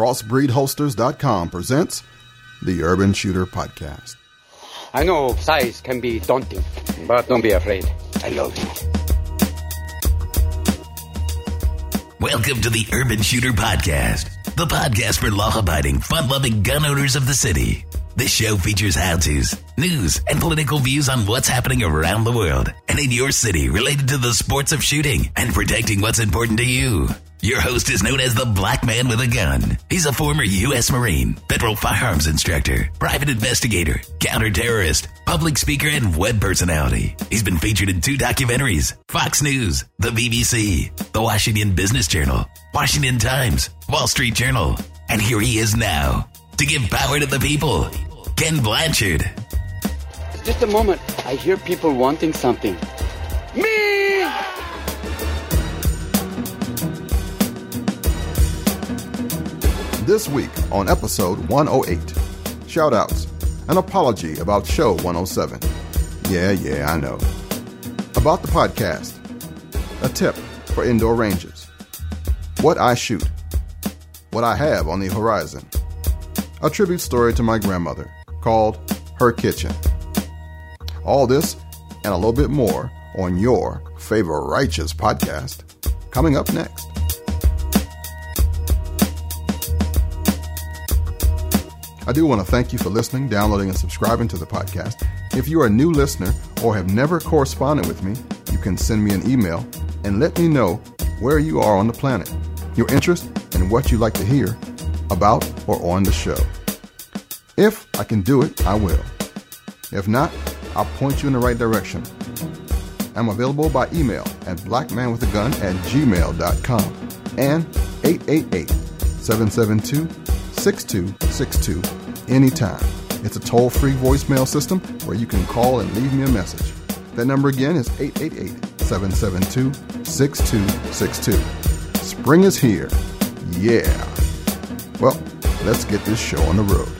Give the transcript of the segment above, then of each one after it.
CrossbreedHolsters.com presents the Urban Shooter Podcast. I know size can be daunting, but don't be afraid. I love you. Welcome to the Urban Shooter Podcast, the podcast for law abiding, fun loving gun owners of the city. This show features how to's, news, and political views on what's happening around the world and in your city related to the sports of shooting and protecting what's important to you. Your host is known as the Black Man with a Gun. He's a former U.S. Marine, federal firearms instructor, private investigator, counter-terrorist, public speaker, and web personality. He's been featured in two documentaries, Fox News, the BBC, the Washington Business Journal, Washington Times, Wall Street Journal. And here he is now to give power to the people, Kenn Blanchard. Just a moment. I hear people wanting something. Me! This week on episode 108, shoutouts, an apology about show 107. Yeah, yeah, I know. About the podcast, a tip for indoor ranges, what I shoot, what I have on the horizon, a tribute story to my grandmother called Her Kitchen. All this and a little bit more on your favorite righteous podcast coming up next. I do want to thank you for listening, downloading, and subscribing to the podcast. If you are a new listener or have never corresponded with me, you can send me an email and let me know where you are on the planet, your interest, and what you'd like to hear about or on the show. If I can do it, I will. If not, I'll point you in the right direction. I'm available by email at blackmanwithagun at gmail.com and 888 772 6262 anytime. It's a toll free voicemail system where you can call and leave me a message. That number again is 888 772 6262. Spring is here. Yeah. Well, let's get this show on the road.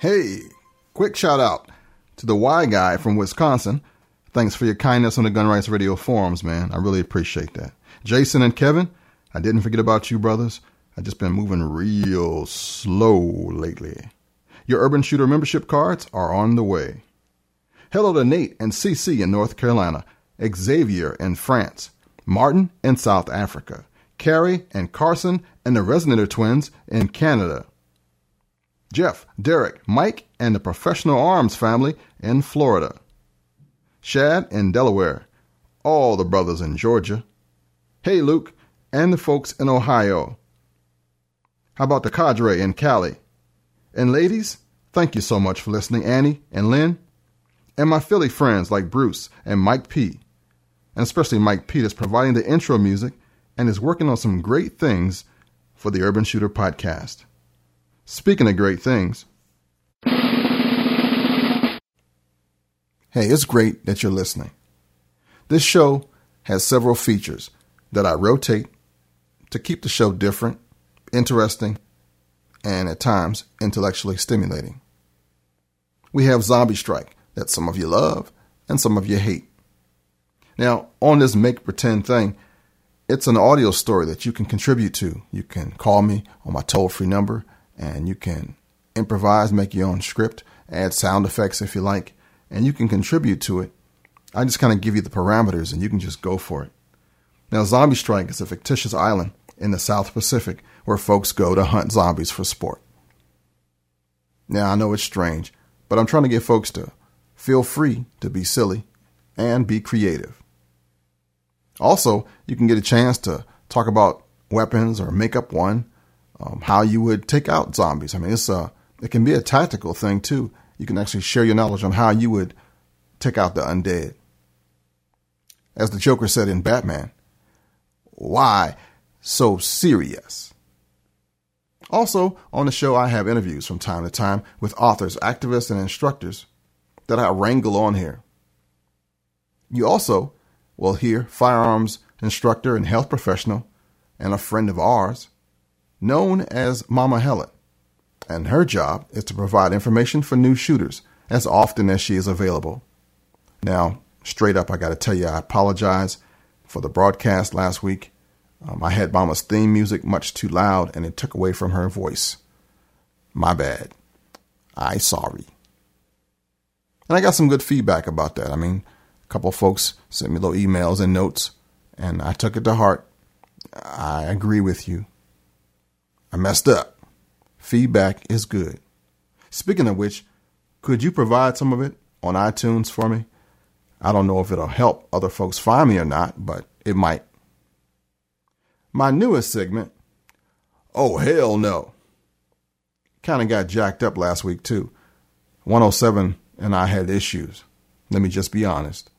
Hey, quick shout out to the Y guy from Wisconsin. Thanks for your kindness on the Gun Rights Radio forums, man. I really appreciate that. Jason and Kevin, I didn't forget about you, brothers. I've just been moving real slow lately. Your Urban Shooter membership cards are on the way. Hello to Nate and CC in North Carolina, Xavier in France, Martin in South Africa, Carrie and Carson and the Resonator twins in Canada. Jeff, Derek, Mike, and the Professional Arms family in Florida. Shad in Delaware. All the brothers in Georgia. Hey, Luke, and the folks in Ohio. How about the cadre in Cali? And ladies, thank you so much for listening, Annie and Lynn. And my Philly friends like Bruce and Mike P. And especially Mike P. that's providing the intro music and is working on some great things for the Urban Shooter podcast. Speaking of great things, hey, it's great that you're listening. This show has several features that I rotate to keep the show different, interesting, and at times intellectually stimulating. We have Zombie Strike that some of you love and some of you hate. Now, on this make pretend thing, it's an audio story that you can contribute to. You can call me on my toll free number and you can improvise, make your own script, add sound effects if you like, and you can contribute to it. I just kind of give you the parameters and you can just go for it. Now, Zombie Strike is a fictitious island in the South Pacific where folks go to hunt zombies for sport. Now, I know it's strange, but I'm trying to get folks to feel free to be silly and be creative. Also, you can get a chance to talk about weapons or make up one um, how you would take out zombies. I mean, it's a it can be a tactical thing too. You can actually share your knowledge on how you would take out the undead. As the Joker said in Batman, Why so serious? Also, on the show, I have interviews from time to time with authors, activists, and instructors that I wrangle on here. You also will hear firearms instructor and health professional and a friend of ours known as Mama Helen. And her job is to provide information for new shooters as often as she is available. Now, straight up, I got to tell you, I apologize for the broadcast last week. Um, I had Mama's theme music much too loud and it took away from her voice. My bad. I sorry. And I got some good feedback about that. I mean, a couple folks sent me little emails and notes, and I took it to heart. I agree with you. I messed up. Feedback is good. Speaking of which, could you provide some of it on iTunes for me? I don't know if it'll help other folks find me or not, but it might. My newest segment, Oh Hell No, kind of got jacked up last week too. 107 and I had issues. Let me just be honest.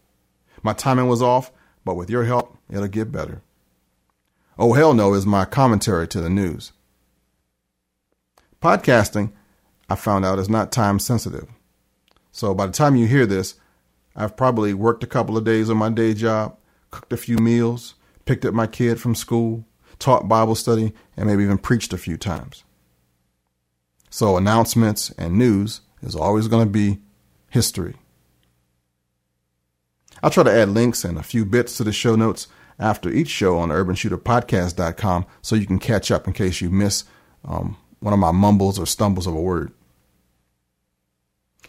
My timing was off, but with your help, it'll get better. Oh Hell No is my commentary to the news. Podcasting, I found out, is not time sensitive. So by the time you hear this, I've probably worked a couple of days on my day job, cooked a few meals, picked up my kid from school, taught Bible study, and maybe even preached a few times. So announcements and news is always going to be history. I'll try to add links and a few bits to the show notes after each show on urbanshooterpodcast.com so you can catch up in case you miss um, one of my mumbles or stumbles of a word.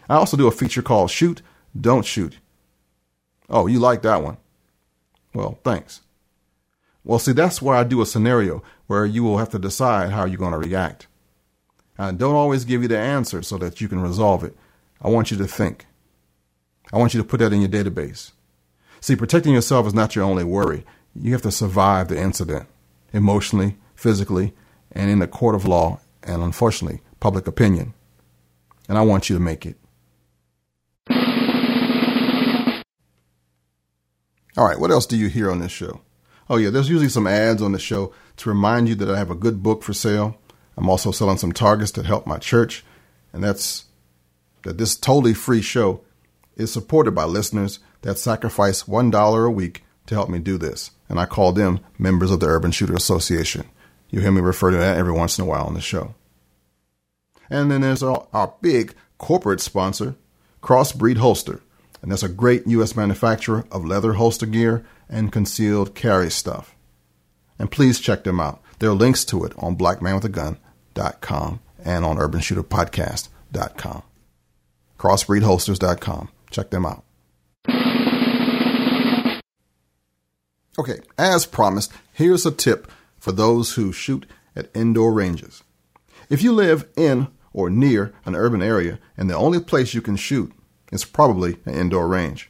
I also do a feature called Shoot, Don't Shoot. Oh, you like that one? Well, thanks. Well, see, that's where I do a scenario where you will have to decide how you're going to react. I don't always give you the answer so that you can resolve it. I want you to think. I want you to put that in your database. See, protecting yourself is not your only worry. You have to survive the incident emotionally, physically, and in the court of law, and unfortunately, public opinion. And I want you to make it. All right, what else do you hear on this show? Oh, yeah, there's usually some ads on the show to remind you that I have a good book for sale. I'm also selling some targets to help my church, and that's that this totally free show is supported by listeners that sacrifice $1 a week to help me do this, and I call them members of the Urban Shooter Association. You hear me refer to that every once in a while on the show. And then there's our, our big corporate sponsor, Crossbreed Holster. And that's a great U.S. manufacturer of leather holster gear and concealed carry stuff. And please check them out. There are links to it on blackmanwithagun.com and on urbanshooterpodcast.com. Crossbreedholsters.com. Check them out. Okay, as promised, here's a tip for those who shoot at indoor ranges. If you live in or near an urban area and the only place you can shoot is probably an indoor range,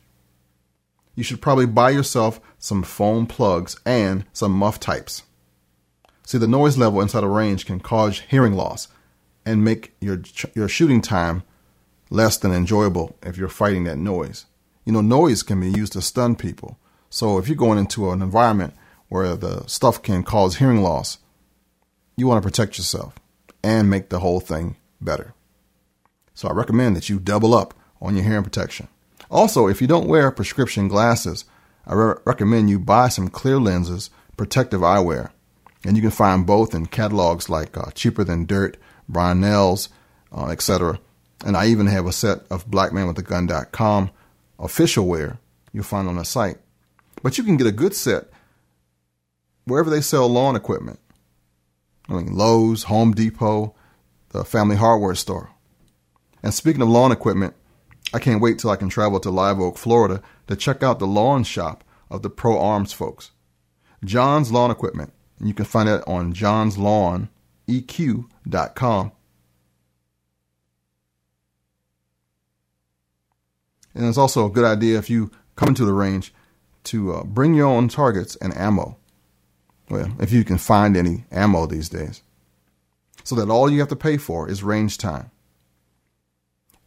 you should probably buy yourself some foam plugs and some muff types. See, the noise level inside a range can cause hearing loss and make your your shooting time less than enjoyable if you're fighting that noise. You know, noise can be used to stun people. So if you're going into an environment where the stuff can cause hearing loss, you want to protect yourself and make the whole thing better. So I recommend that you double up on your hearing protection. Also, if you don't wear prescription glasses, I re- recommend you buy some clear lenses, protective eyewear. And you can find both in catalogs like uh, Cheaper Than Dirt, Brownells, uh, etc. And I even have a set of blackmanwithagun.com official wear you'll find on the site. But you can get a good set wherever they sell lawn equipment. I mean, Lowe's, Home Depot, the family hardware store. And speaking of lawn equipment, I can't wait till I can travel to Live Oak, Florida to check out the lawn shop of the Pro Arms folks. John's Lawn Equipment. And you can find it on johnslawneq.com. And it's also a good idea if you come into the range to uh, bring your own targets and ammo. Well, if you can find any ammo these days. So that all you have to pay for is range time.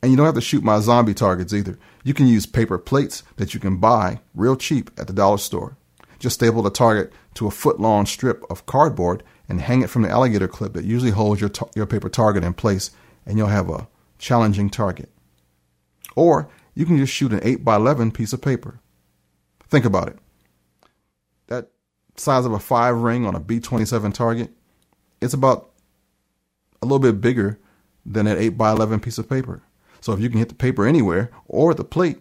And you don't have to shoot my zombie targets either. You can use paper plates that you can buy real cheap at the dollar store. Just staple the target to a foot long strip of cardboard and hang it from the alligator clip that usually holds your, ta- your paper target in place, and you'll have a challenging target. Or you can just shoot an 8 by 11 piece of paper. Think about it. That size of a 5 ring on a B 27 target, it's about a little bit bigger than an 8 by 11 piece of paper. So if you can hit the paper anywhere or the plate,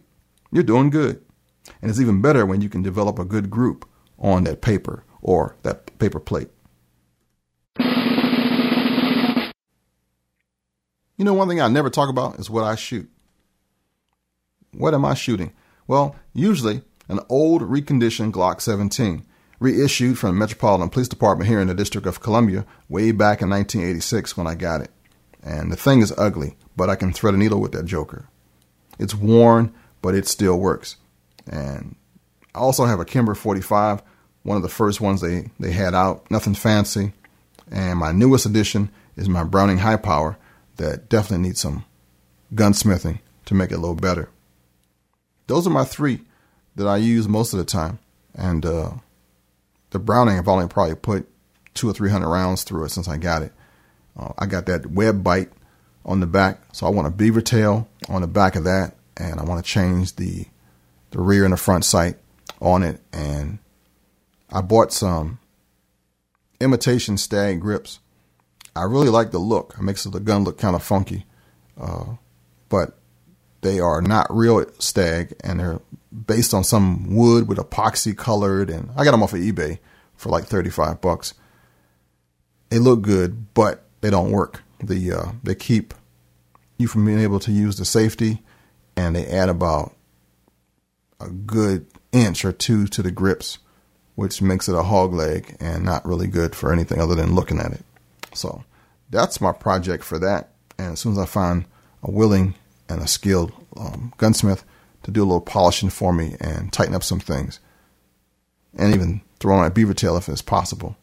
you're doing good. And it's even better when you can develop a good group on that paper or that paper plate. You know, one thing I never talk about is what I shoot. What am I shooting? Well, usually an old reconditioned Glock 17, reissued from the Metropolitan Police Department here in the District of Columbia way back in 1986 when I got it. And the thing is ugly, but I can thread a needle with that joker. It's worn, but it still works. And I also have a Kimber 45, one of the first ones they, they had out, nothing fancy. And my newest addition is my Browning High Power that definitely needs some gunsmithing to make it a little better. Those are my three that I use most of the time. And uh, the Browning, I've only probably put two or three hundred rounds through it since I got it. Uh, I got that web bite on the back, so I want a beaver tail on the back of that, and I want to change the the rear and the front sight on it. And I bought some imitation stag grips. I really like the look. It makes the gun look kind of funky, uh, but they are not real stag, and they're based on some wood with epoxy colored. And I got them off of eBay for like thirty five bucks. They look good, but they don't work. The uh, they keep you from being able to use the safety, and they add about a good inch or two to the grips, which makes it a hog leg and not really good for anything other than looking at it. So that's my project for that. And as soon as I find a willing and a skilled um, gunsmith to do a little polishing for me and tighten up some things, and even throw on a beaver tail if it's possible,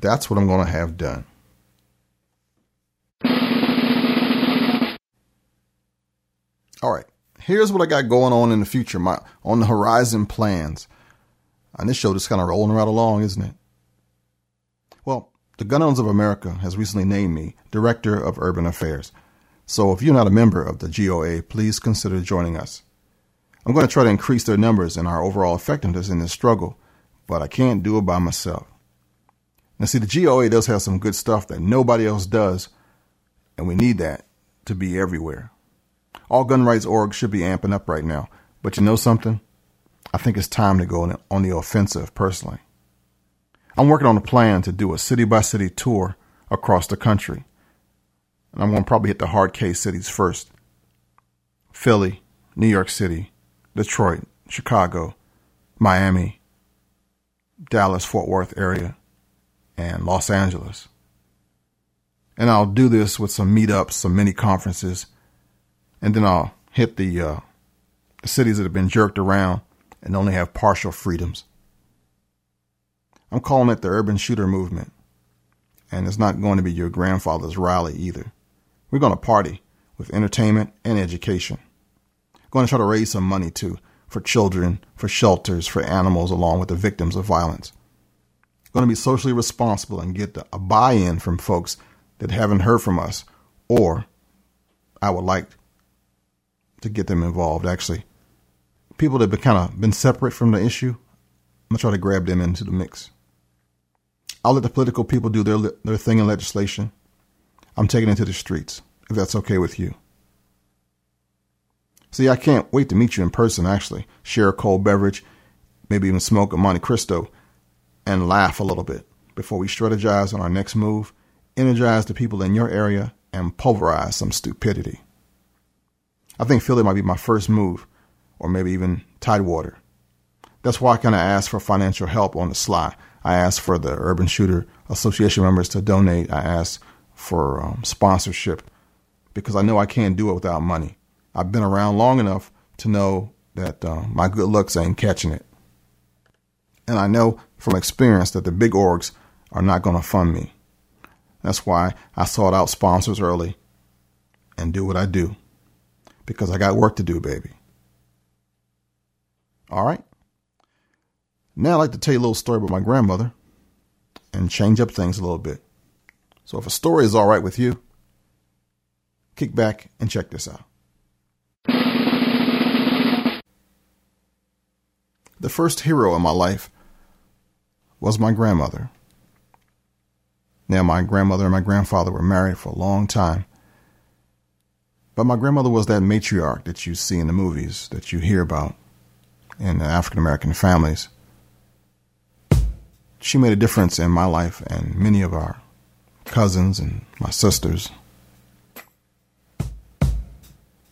that's what I'm going to have done. All right here's what I got going on in the future, my on the horizon plans. And this show just kind of rolling right along, isn't it? Well, the Gun Owners of America has recently named me Director of Urban Affairs. So if you're not a member of the GOA, please consider joining us. I'm going to try to increase their numbers and our overall effectiveness in this struggle, but I can't do it by myself. Now, see, the GOA does have some good stuff that nobody else does, and we need that to be everywhere. All gun rights orgs should be amping up right now. But you know something? I think it's time to go on the offensive personally. I'm working on a plan to do a city by city tour across the country. And I'm going to probably hit the hard case cities first Philly, New York City, Detroit, Chicago, Miami, Dallas, Fort Worth area, and Los Angeles. And I'll do this with some meetups, some mini conferences, and then I'll hit the, uh, the cities that have been jerked around and only have partial freedoms. I'm calling it the urban shooter movement. And it's not going to be your grandfather's rally either. We're going to party with entertainment and education. Going to try to raise some money too for children, for shelters, for animals, along with the victims of violence. Going to be socially responsible and get a buy in from folks that haven't heard from us or I would like to get them involved. Actually, people that have kind of been separate from the issue, I'm gonna try to grab them into the mix. I'll let the political people do their their thing in legislation. I'm taking it to the streets if that's okay with you. See, I can't wait to meet you in person. Actually, share a cold beverage, maybe even smoke a Monte Cristo, and laugh a little bit before we strategize on our next move, energize the people in your area, and pulverize some stupidity. I think Philly might be my first move, or maybe even Tidewater. That's why I kind of asked for financial help on the sly. I asked for the Urban Shooter Association members to donate. I asked for um, sponsorship because I know I can't do it without money. I've been around long enough to know that uh, my good looks ain't catching it. And I know from experience that the big orgs are not going to fund me. That's why I sought out sponsors early and do what I do because I got work to do, baby. All right. Now I'd like to tell you a little story about my grandmother and change up things a little bit. So if a story is all right with you, kick back and check this out. The first hero in my life was my grandmother. Now, my grandmother and my grandfather were married for a long time. But my grandmother was that matriarch that you see in the movies, that you hear about in African American families. She made a difference in my life and many of our cousins and my sisters.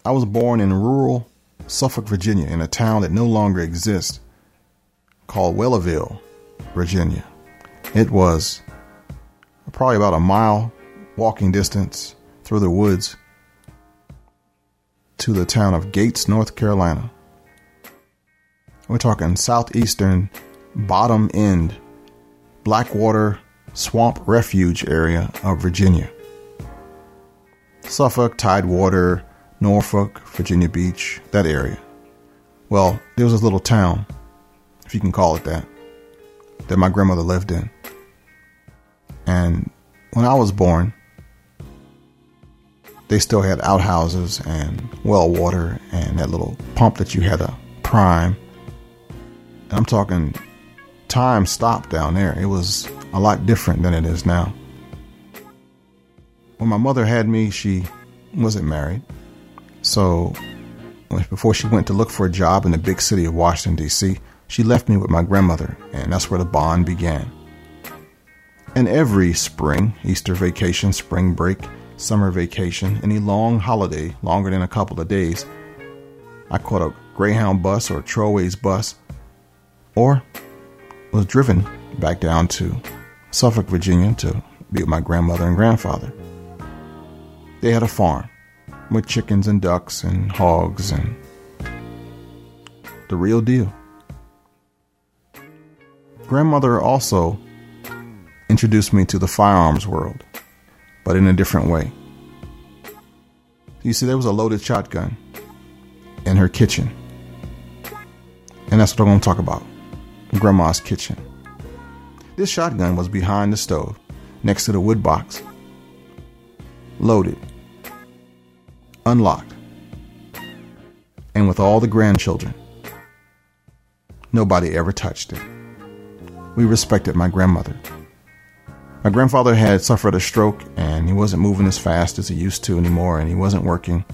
I was born in rural Suffolk, Virginia, in a town that no longer exists called Wellerville, Virginia. It was probably about a mile walking distance through the woods to the town of Gates, North Carolina. We're talking southeastern, bottom end, Blackwater Swamp Refuge area of Virginia. Suffolk, Tidewater, Norfolk, Virginia Beach, that area. Well, there was this little town, if you can call it that, that my grandmother lived in. And when I was born, they still had outhouses and well water and that little pump that you had to prime. And I'm talking time stopped down there. It was a lot different than it is now. When my mother had me, she wasn't married. So before she went to look for a job in the big city of Washington, D.C., she left me with my grandmother, and that's where the bond began. And every spring, Easter vacation, spring break, summer vacation, any long holiday longer than a couple of days, I caught a Greyhound bus or a Trailways bus, or was driven back down to Suffolk, Virginia to be with my grandmother and grandfather. They had a farm with chickens and ducks and hogs and the real deal. Grandmother also introduced me to the firearms world, but in a different way. You see, there was a loaded shotgun in her kitchen. And that's what I'm going to talk about Grandma's kitchen. This shotgun was behind the stove, next to the wood box, loaded, unlocked, and with all the grandchildren. Nobody ever touched it. We respected my grandmother. My grandfather had suffered a stroke and he wasn't moving as fast as he used to anymore and he wasn't working.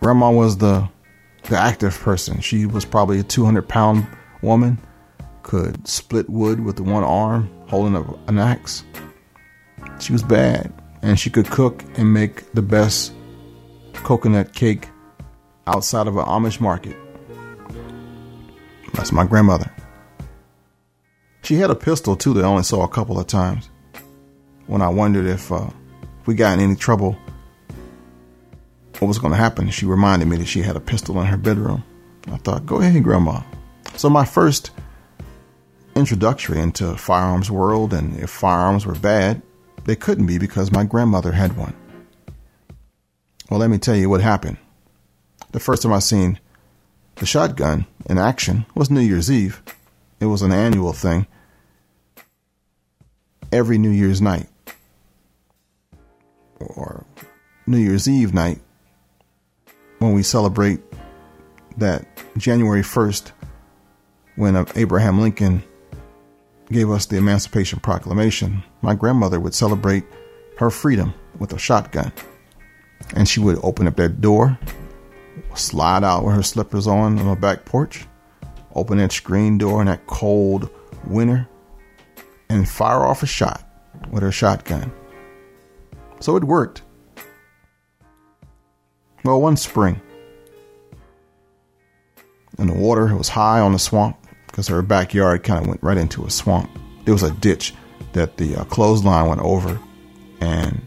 Grandma was the the active person. She was probably a 200 pound woman, could split wood with one arm, holding a, an axe. She was bad, and she could cook and make the best coconut cake outside of an Amish market. That's my grandmother. She had a pistol too that I only saw a couple of times. When I wondered if, uh, if we got in any trouble, what was going to happen, she reminded me that she had a pistol in her bedroom. I thought, go ahead, Grandma. So my first introductory into firearms world, and if firearms were bad, they couldn't be because my grandmother had one. Well, let me tell you what happened. The first time I seen the shotgun in action was New Year's Eve. It was an annual thing every New Year's night or New Year's Eve night when we celebrate that January 1st when uh, Abraham Lincoln gave us the Emancipation Proclamation, my grandmother would celebrate her freedom with a shotgun. And she would open up that door, slide out with her slippers on on the back porch, open that screen door in that cold winter, and fire off a shot with her shotgun. So it worked. Well, one spring, and the water was high on the swamp because her backyard kind of went right into a swamp. There was a ditch that the uh, clothesline went over, and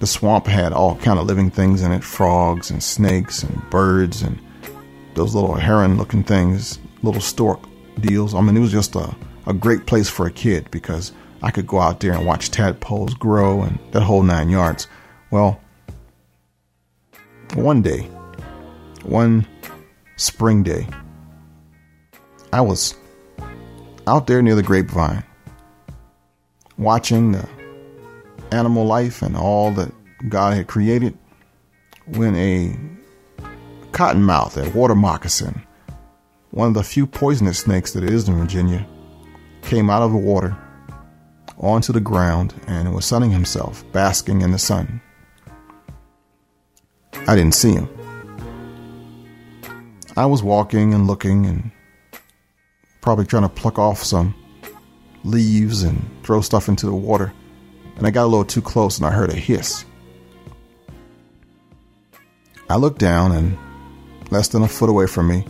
the swamp had all kind of living things in it: frogs and snakes and birds and those little heron-looking things, little stork deals. I mean, it was just a, a great place for a kid because I could go out there and watch tadpoles grow and that whole nine yards. Well, one day, one spring day, I was out there near the grapevine watching the animal life and all that God had created when a cottonmouth, a water moccasin, one of the few poisonous snakes that is in Virginia, came out of the water onto the ground and was sunning himself, basking in the sun. I didn't see him. I was walking and looking and probably trying to pluck off some leaves and throw stuff into the water. And I got a little too close and I heard a hiss. I looked down and less than a foot away from me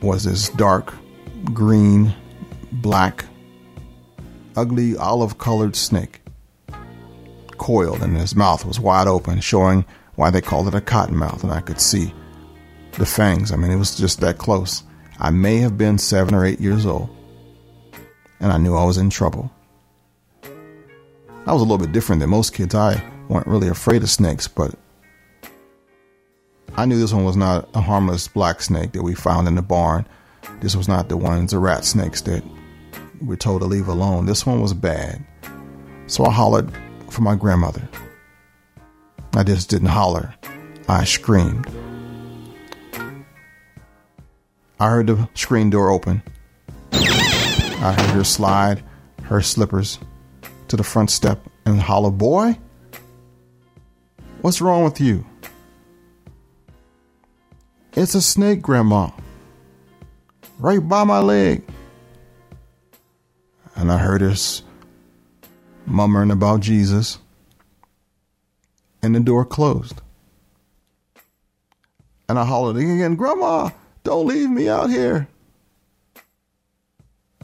was this dark, green, black, ugly olive colored snake. Coiled and his mouth was wide open, showing why they called it a cottonmouth. And I could see the fangs. I mean, it was just that close. I may have been seven or eight years old, and I knew I was in trouble. I was a little bit different than most kids. I weren't really afraid of snakes, but I knew this one was not a harmless black snake that we found in the barn. This was not the ones, the rat snakes that we're told to leave alone. This one was bad. So I hollered for my grandmother. I just didn't holler, I screamed. I heard the screen door open. I heard her slide her slippers to the front step and holler, Boy, what's wrong with you? It's a snake, Grandma. Right by my leg. And I heard her mummering about Jesus. And the door closed. And I hollered again, Grandma, don't leave me out here.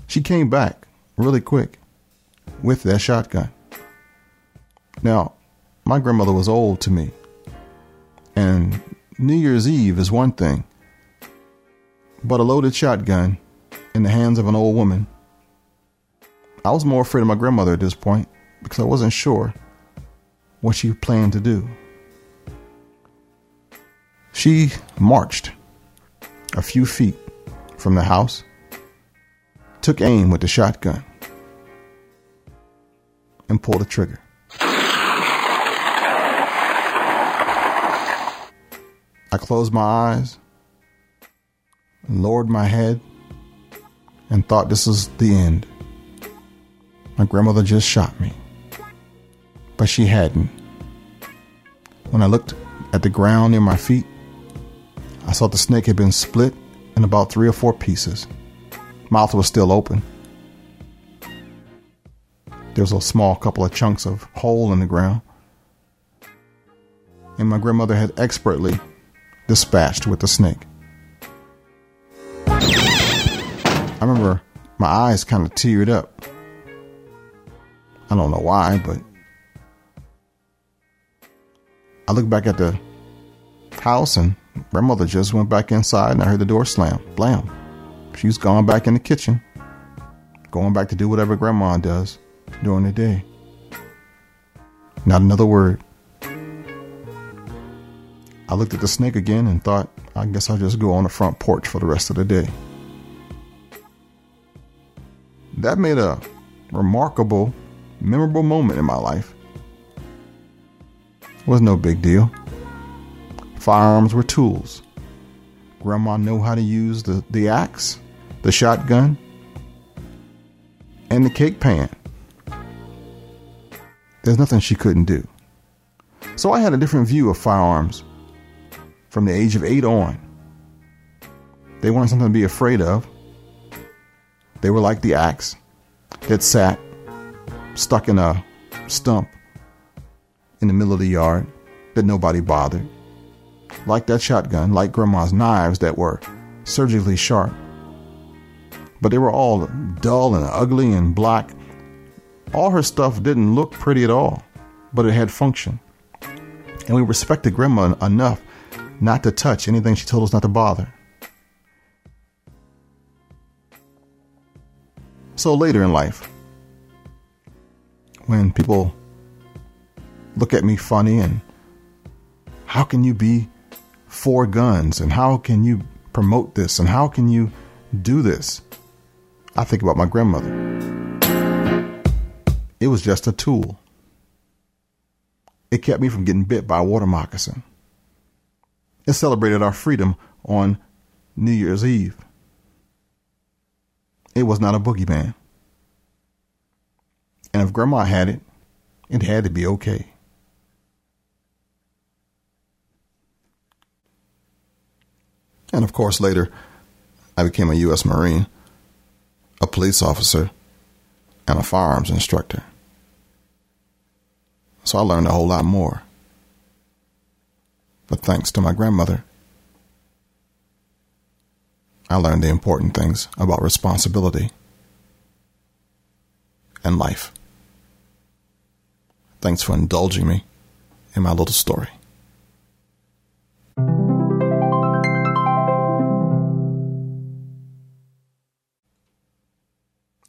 She came back really quick with that shotgun. Now, my grandmother was old to me. And New Year's Eve is one thing, but a loaded shotgun in the hands of an old woman. I was more afraid of my grandmother at this point because I wasn't sure what she planned to do. She marched a few feet from the house, took aim with the shotgun, and pulled the trigger. I closed my eyes, lowered my head, and thought this was the end. My grandmother just shot me. But she hadn't. When I looked at the ground near my feet, I saw the snake had been split in about three or four pieces. Mouth was still open. There was a small couple of chunks of hole in the ground. And my grandmother had expertly dispatched with the snake. I remember my eyes kind of teared up. I don't know why, but I look back at the house and grandmother just went back inside and I heard the door slam. Blam. She's gone back in the kitchen, going back to do whatever grandma does during the day. Not another word. I looked at the snake again and thought, I guess I'll just go on the front porch for the rest of the day. That made a remarkable, memorable moment in my life. It was no big deal. Firearms were tools. Grandma knew how to use the, the axe, the shotgun, and the cake pan. There's nothing she couldn't do. So I had a different view of firearms from the age of eight on. They weren't something to be afraid of. They were like the axe that sat stuck in a stump in the middle of the yard that nobody bothered. Like that shotgun, like grandma's knives that were surgically sharp. But they were all dull and ugly and black. All her stuff didn't look pretty at all, but it had function. And we respected grandma enough not to touch anything she told us not to bother. So later in life, when people look at me funny and how can you be for guns and how can you promote this and how can you do this? I think about my grandmother. It was just a tool. It kept me from getting bit by a water moccasin. It celebrated our freedom on New Year's Eve. It was not a boogeyman. And if grandma had it, it had to be okay. And of course, later, I became a U.S. Marine, a police officer, and a firearms instructor. So I learned a whole lot more. But thanks to my grandmother, I learned the important things about responsibility and life. Thanks for indulging me in my little story.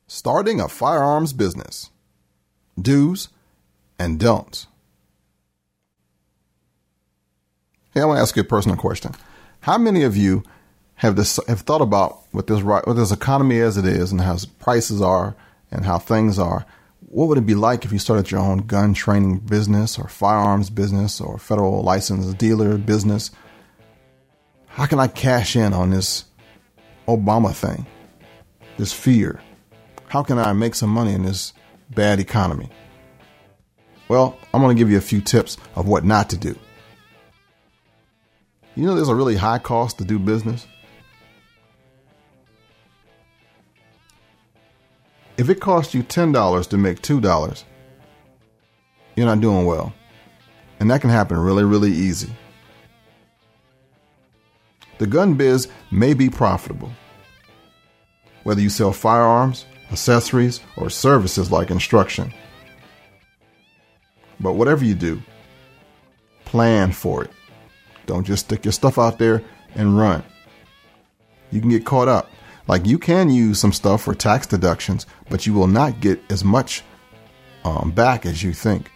Starting a firearms business. Do's and don'ts. Hey, I want to ask you a personal question. How many of you have this have thought about what this what this economy as it is and how prices are and how things are? What would it be like if you started your own gun training business or firearms business or federal license dealer business? How can I cash in on this Obama thing? This fear? How can I make some money in this bad economy? Well, I'm going to give you a few tips of what not to do. You know, there's a really high cost to do business. If it costs you $10 to make $2, you're not doing well. And that can happen really, really easy. The gun biz may be profitable. Whether you sell firearms, accessories, or services like instruction. But whatever you do, plan for it. Don't just stick your stuff out there and run. You can get caught up. Like you can use some stuff for tax deductions, but you will not get as much um, back as you think.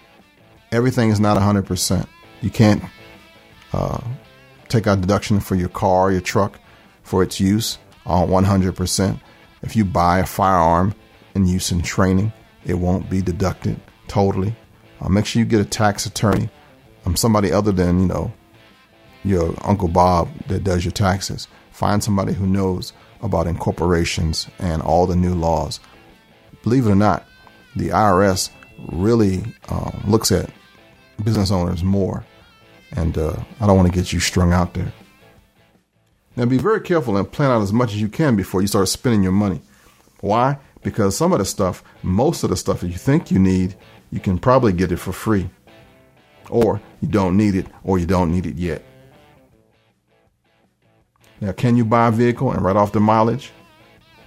Everything is not 100%. You can't uh, take out deduction for your car, your truck, for its use on 100%. If you buy a firearm in use in training, it won't be deducted totally. Uh, make sure you get a tax attorney, um, somebody other than you know your Uncle Bob that does your taxes. Find somebody who knows about incorporations and all the new laws. Believe it or not, the IRS really um, looks at business owners more, and uh, I don't want to get you strung out there. Now, be very careful and plan out as much as you can before you start spending your money. Why? Because some of the stuff, most of the stuff that you think you need, you can probably get it for free. Or you don't need it, or you don't need it yet. Now, can you buy a vehicle and write off the mileage?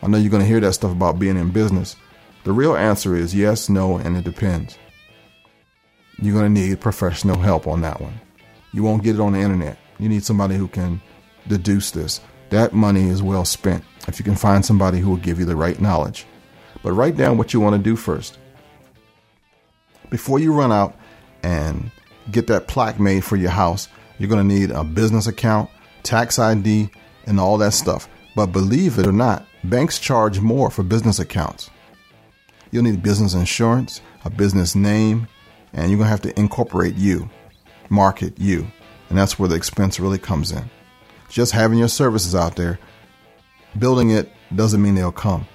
I know you're going to hear that stuff about being in business. The real answer is yes, no, and it depends. You're going to need professional help on that one. You won't get it on the internet. You need somebody who can deduce this. That money is well spent if you can find somebody who will give you the right knowledge. But write down what you want to do first. Before you run out and get that plaque made for your house, you're going to need a business account, tax ID, and all that stuff. But believe it or not, banks charge more for business accounts. You'll need business insurance, a business name, and you're going to have to incorporate you, market you. And that's where the expense really comes in. Just having your services out there, building it doesn't mean they'll come.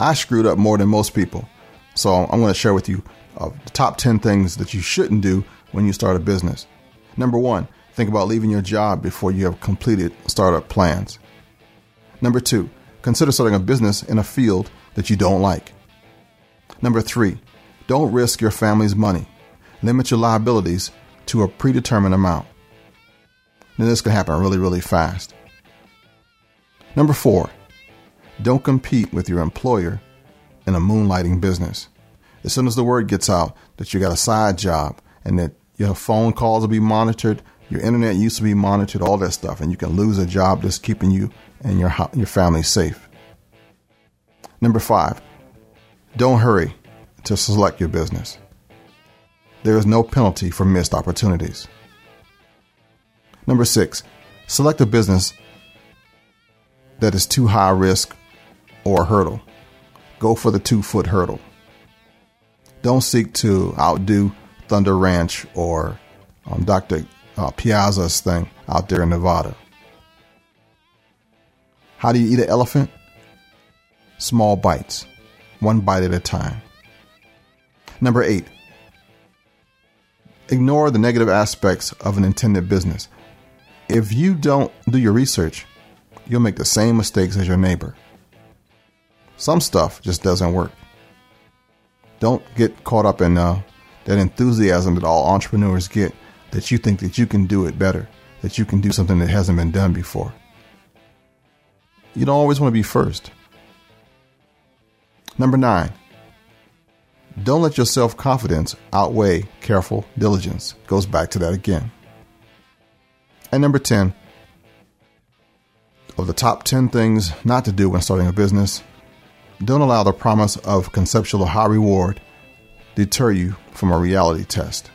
I screwed up more than most people. So I'm going to share with you uh, the top 10 things that you shouldn't do when you start a business. Number one, think about leaving your job before you have completed startup plans. Number two, consider starting a business in a field that you don't like. Number three, don't risk your family's money. Limit your liabilities to a predetermined amount. Then this can happen really, really fast. Number four, don't compete with your employer in a moonlighting business. As soon as the word gets out that you got a side job and that your phone calls will be monitored, your internet used to be monitored, all that stuff, and you can lose a job that's keeping you and your your family safe. Number five, don't hurry to select your business. There is no penalty for missed opportunities. Number six, select a business that is too high risk or a hurdle. Go for the two foot hurdle. Don't seek to outdo Thunder Ranch or um, Dr. Uh, Piazza's thing out there in Nevada. How do you eat an elephant? Small bites, one bite at a time. Number eight, ignore the negative aspects of an intended business. If you don't do your research, you'll make the same mistakes as your neighbor. Some stuff just doesn't work. Don't get caught up in uh, that enthusiasm that all entrepreneurs get that you think that you can do it better, that you can do something that hasn't been done before. You don't always want to be first. Number nine, don't let your self confidence outweigh careful diligence. Goes back to that again. And number 10, of the top 10 things not to do when starting a business, don't allow the promise of conceptual high reward deter you from a reality test.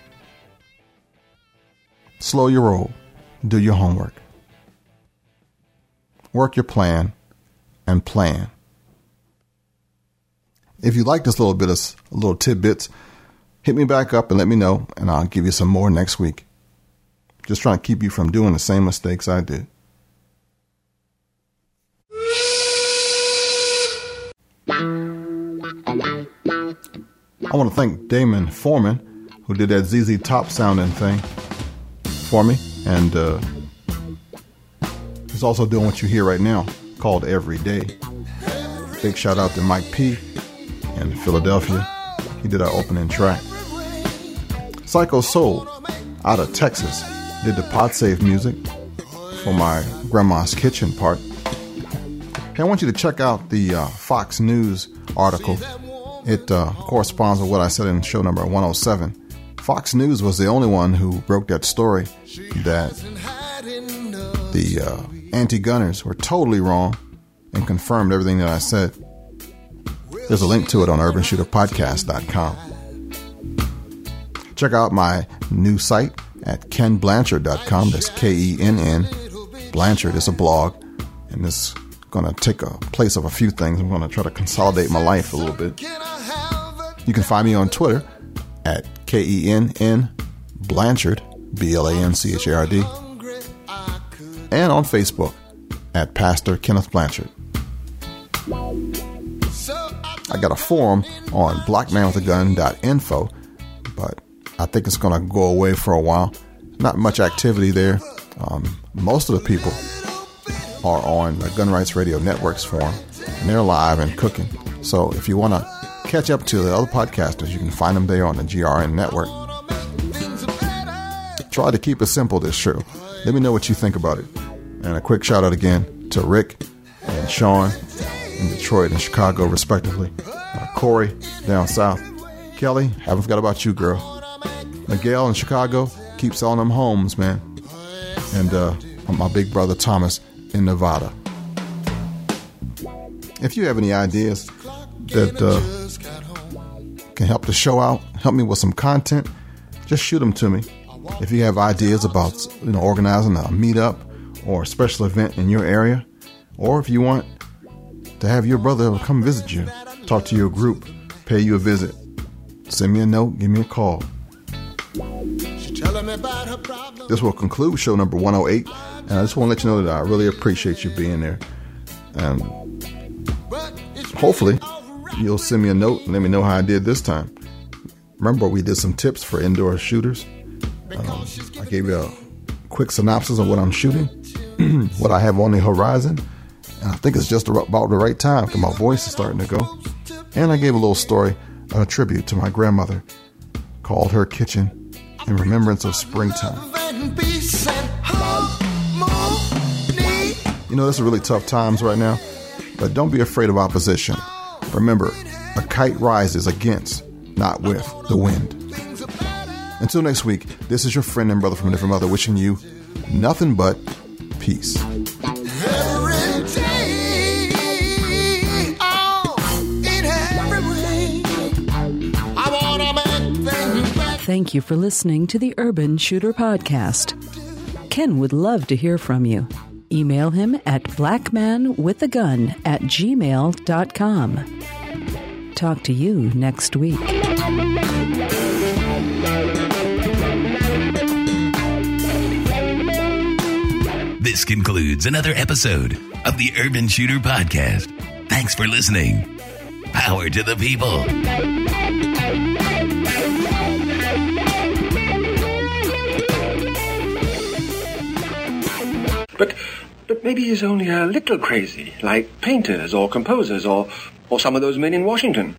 Slow your roll, do your homework, work your plan, and plan. If you like this little bit of little tidbits, hit me back up and let me know, and I'll give you some more next week. Just trying to keep you from doing the same mistakes I did. I want to thank Damon Foreman, who did that ZZ Top sounding thing for me, and uh, he's also doing what you hear right now, called Every Day. Big shout out to Mike P in Philadelphia. He did our opening track. Psycho Soul out of Texas did the PodSafe music for my grandma's kitchen part. Hey, I want you to check out the uh, Fox News article. It uh, corresponds with what I said in show number 107. Fox News was the only one who broke that story that the uh, anti gunners were totally wrong and confirmed everything that I said. There's a link to it on urbanshooterpodcast.com. Check out my new site at kennblanchard.com. That's K E N N. Blanchard is a blog, and it's going to take a place of a few things. I'm going to try to consolidate my life a little bit. You can find me on Twitter at K E N N Blanchard, B L A N C H A R D, and on Facebook at Pastor Kenneth Blanchard. I got a forum on blackmanwithagun.info, but I think it's going to go away for a while. Not much activity there. Um, most of the people are on the Gun Rights Radio Network's forum, and they're live and cooking. So if you want to catch up to the other podcasters, you can find them there on the GRN network. Try to keep it simple this show. Let me know what you think about it. And a quick shout out again to Rick and Sean in Detroit and Chicago, respectively. Uh, Corey down south. Kelly, haven't forgot about you, girl. Miguel in Chicago, keep selling them homes, man. And uh, my big brother Thomas in Nevada. If you have any ideas that uh, can help the show out, help me with some content, just shoot them to me. If you have ideas about you know organizing a meetup or a special event in your area, or if you want to have your brother come visit you, talk to your group, pay you a visit, send me a note, give me a call. This will conclude show number 108, and I just want to let you know that I really appreciate you being there. And hopefully, you'll send me a note and let me know how I did this time. Remember, we did some tips for indoor shooters. Um, I gave you a quick synopsis of what I'm shooting, what I have on the horizon. And I think it's just about the right time because my voice is starting to go. And I gave a little story, a tribute to my grandmother, called her kitchen in remembrance of springtime. You know, this is really tough times right now, but don't be afraid of opposition. Remember, a kite rises against, not with, the wind. Until next week, this is your friend and brother from a different mother wishing you nothing but peace. Thank you for listening to the Urban Shooter Podcast. Kenn would love to hear from you. Email him at blackmanwithagun at gmail.com. Talk to you next week. This concludes another episode of the Urban Shooter Podcast. Thanks for listening. Power to the people. But but maybe he's only a little crazy, like painters or composers or or some of those men in Washington.